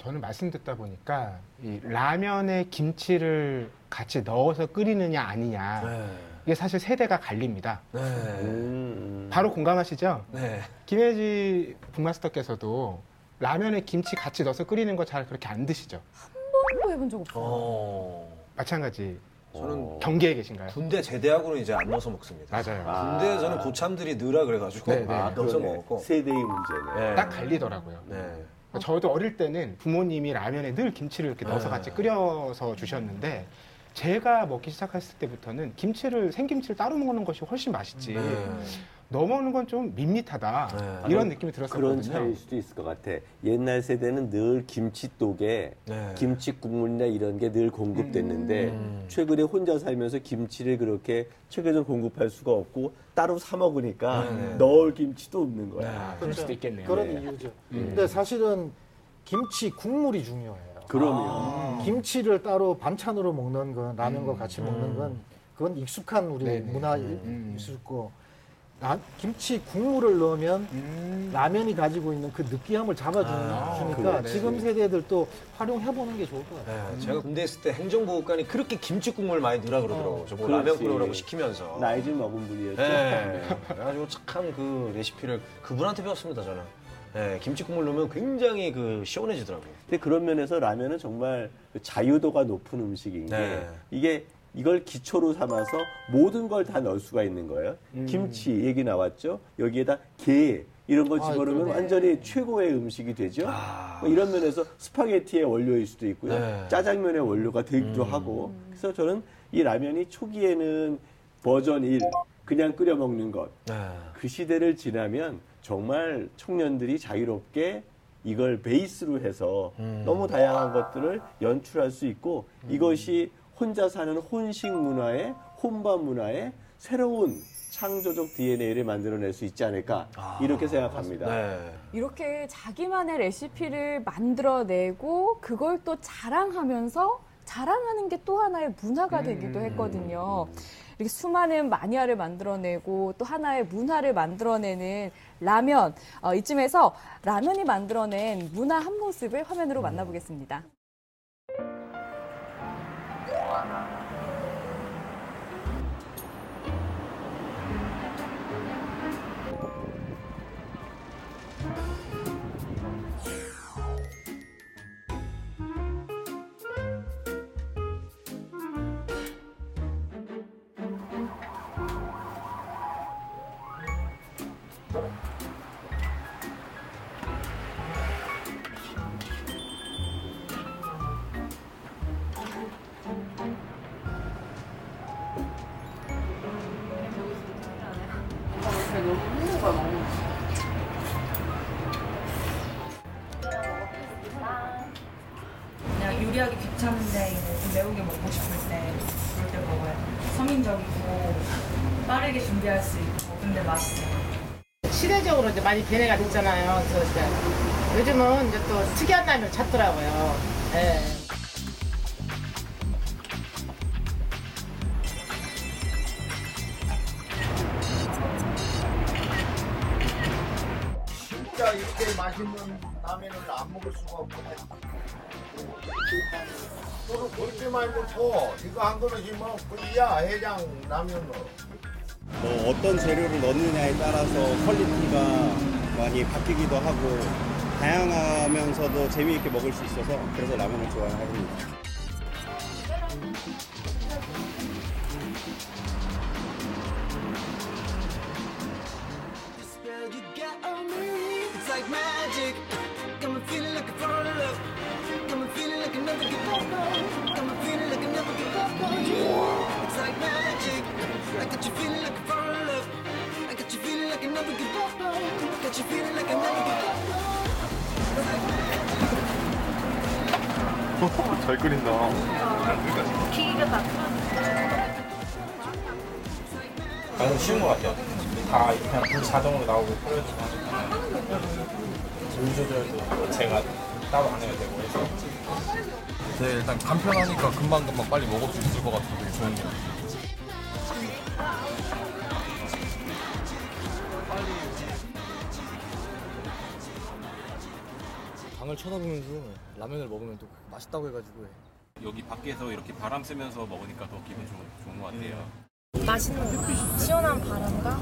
저는 말씀 듣다 보니까 이 라면에 김치를 같이 넣어서 끓이느냐 아니냐 네. 이게 사실 세대가 갈립니다. 네. 음. 바로 공감하시죠? 네. 김혜지 북마스터께서도 라면에 김치 같이 넣어서 끓이는 거 잘 그렇게 안 드시죠? 번도 해본 적 없어요. 어. 마찬가지 저는 경계에 계신가요? 군대 제대하고는 이제 안 넣어서 먹습니다. 맞아요. 아. 군대에서는 고참들이 넣으라 그래가지고 네, 네. 아, 넣어서 그러네. 먹었고. 세대의 문제네. 네. 딱 갈리더라고요. 네. 저도 어릴 때는 부모님이 라면에 늘 김치를 이렇게 넣어서 네. 같이 끓여서 주셨는데 제가 먹기 시작했을 때부터는 김치를 생김치를 따로 먹는 것이 훨씬 맛있지 네. 넣어 먹는 건 좀 밋밋하다 네. 이런 느낌이 그런 들었었거든요. 차이일 수도 있을 것 같아. 옛날 세대는 늘 김치독에 네. 김치 국물이나 이런 게 늘 공급됐는데 음. 최근에 혼자 살면서 김치를 그렇게 체계적으로 공급할 수가 없고 따로 사 먹으니까 네. 넣을 김치도 없는 거야. 그럴 수도 있겠네요. 그런 네. 이유죠. 근데 사실은 김치 국물이 중요해요. 그러면 김치를 따로 반찬으로 먹는 건 라면과 같이 먹는 건 그건 익숙한 우리 네네. 문화일 음. 수 있고 라- 김치 국물을 넣으면 음. 라면이 가지고 있는 그 느끼함을 잡아주니까 아, 그러네. 지금 세대들도 활용해보는 게 좋을 것 같아요. 네, 제가 군대 있을 때 행정보호관이 그렇게 김치 국물 많이 넣으라 그러더라고요. 저보고 그렇지. 라면 끓여라고 시키면서. 나이 좀 먹은 분이었죠. 네. 그래가지고 착한 그 레시피를 그분한테 배웠습니다, 저는. 네, 김치 국물 넣으면 굉장히 그 시원해지더라고요. 근데 그런 면에서 라면은 정말 그 자유도가 높은 음식인 게 네. 이게 이걸 기초로 삼아서 모든 걸 다 넣을 수가 있는 거예요. 김치 얘기 나왔죠. 여기에다 게 이런 걸 아, 집어넣으면 그러네. 완전히 최고의 음식이 되죠. 아. 뭐 이런 면에서 스파게티의 원료일 수도 있고요. 네. 짜장면의 원료가 되기도 하고. 그래서 저는 이 라면이 초기에는 버전 1 그냥 끓여 먹는 것. 네. 그 시대를 지나면 정말 청년들이 자유롭게 이걸 베이스로 해서 음. 너무 다양한 것들을 연출할 수 있고 이것이 혼자 사는 혼식 문화의 혼밥 문화의 새로운 창조적 DNA를 만들어낼 수 있지 않을까 이렇게 생각합니다. 네. 이렇게 자기만의 레시피를 만들어내고 그걸 또 자랑하면서 자랑하는 게 또 하나의 문화가 되기도 했거든요. 이렇게 수많은 마니아를 만들어내고 또 하나의 문화를 만들어내는 라면. 어, 이쯤에서 라면이 만들어낸 문화 한 모습을 화면으로 만나보겠습니다. 그냥 요리하기 귀찮은데 좀 매운 게 먹고 싶을 때 그럴 때 먹어요. 서민적이고 빠르게 준비할 수 있고 근데 맛있어요. 시대적으로 이제 많이 변해가 됐잖아요. 그래서 이제 요즘은 이제 또 특이한 라면 찾더라고요. 예. 맛있는 라면을 안 먹을 수가 없구나. 또는 그렇게 많이 먹고 이거 한 그릇이면 뿐이야 해장 라면으로. 뭐 어떤 재료를 넣느냐에 따라서 quality가 많이 바뀌기도 하고 다양하면서도 재미있게 먹을 수 있어서 그래서 라면을 좋아합니다. 나는 쉬운 것 같아요. 다 그냥 불 자동으로 나오고 물 조절도 제가 따로 안 해야 되고 해서 네, 일단 간편하니까 금방금방 빨리 먹을 수 있을 것 같아서 되게 좋은 것 같아요. 강을 쳐다보면서 라면을 먹으면 또 맛있다고 해가지고 여기 밖에서 이렇게 바람 쐬면서 먹으니까 더 기분 좋, 좋은 것 같아요. 맛있는 거. 시원한 바람과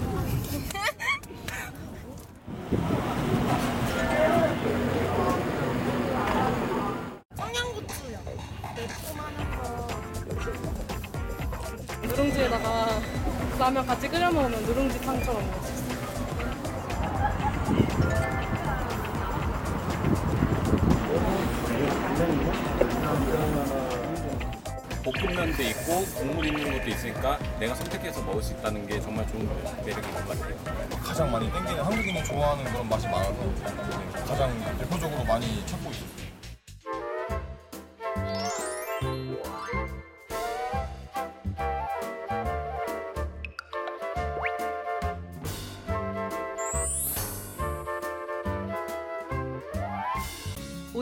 누룽지에다가 라면 같이 끓여 먹으면 누룽지 탕처럼 있어요. 볶음면도 있고 국물 있는 것도 있으니까 내가 선택해서 먹을 수 있다는 게 정말 좋은 매력인 것 같아요. 가장 많이 땡기는 한국인이 좋아하는 그런 맛이 많아서 가장 대표적으로 많이 찾고 있어요.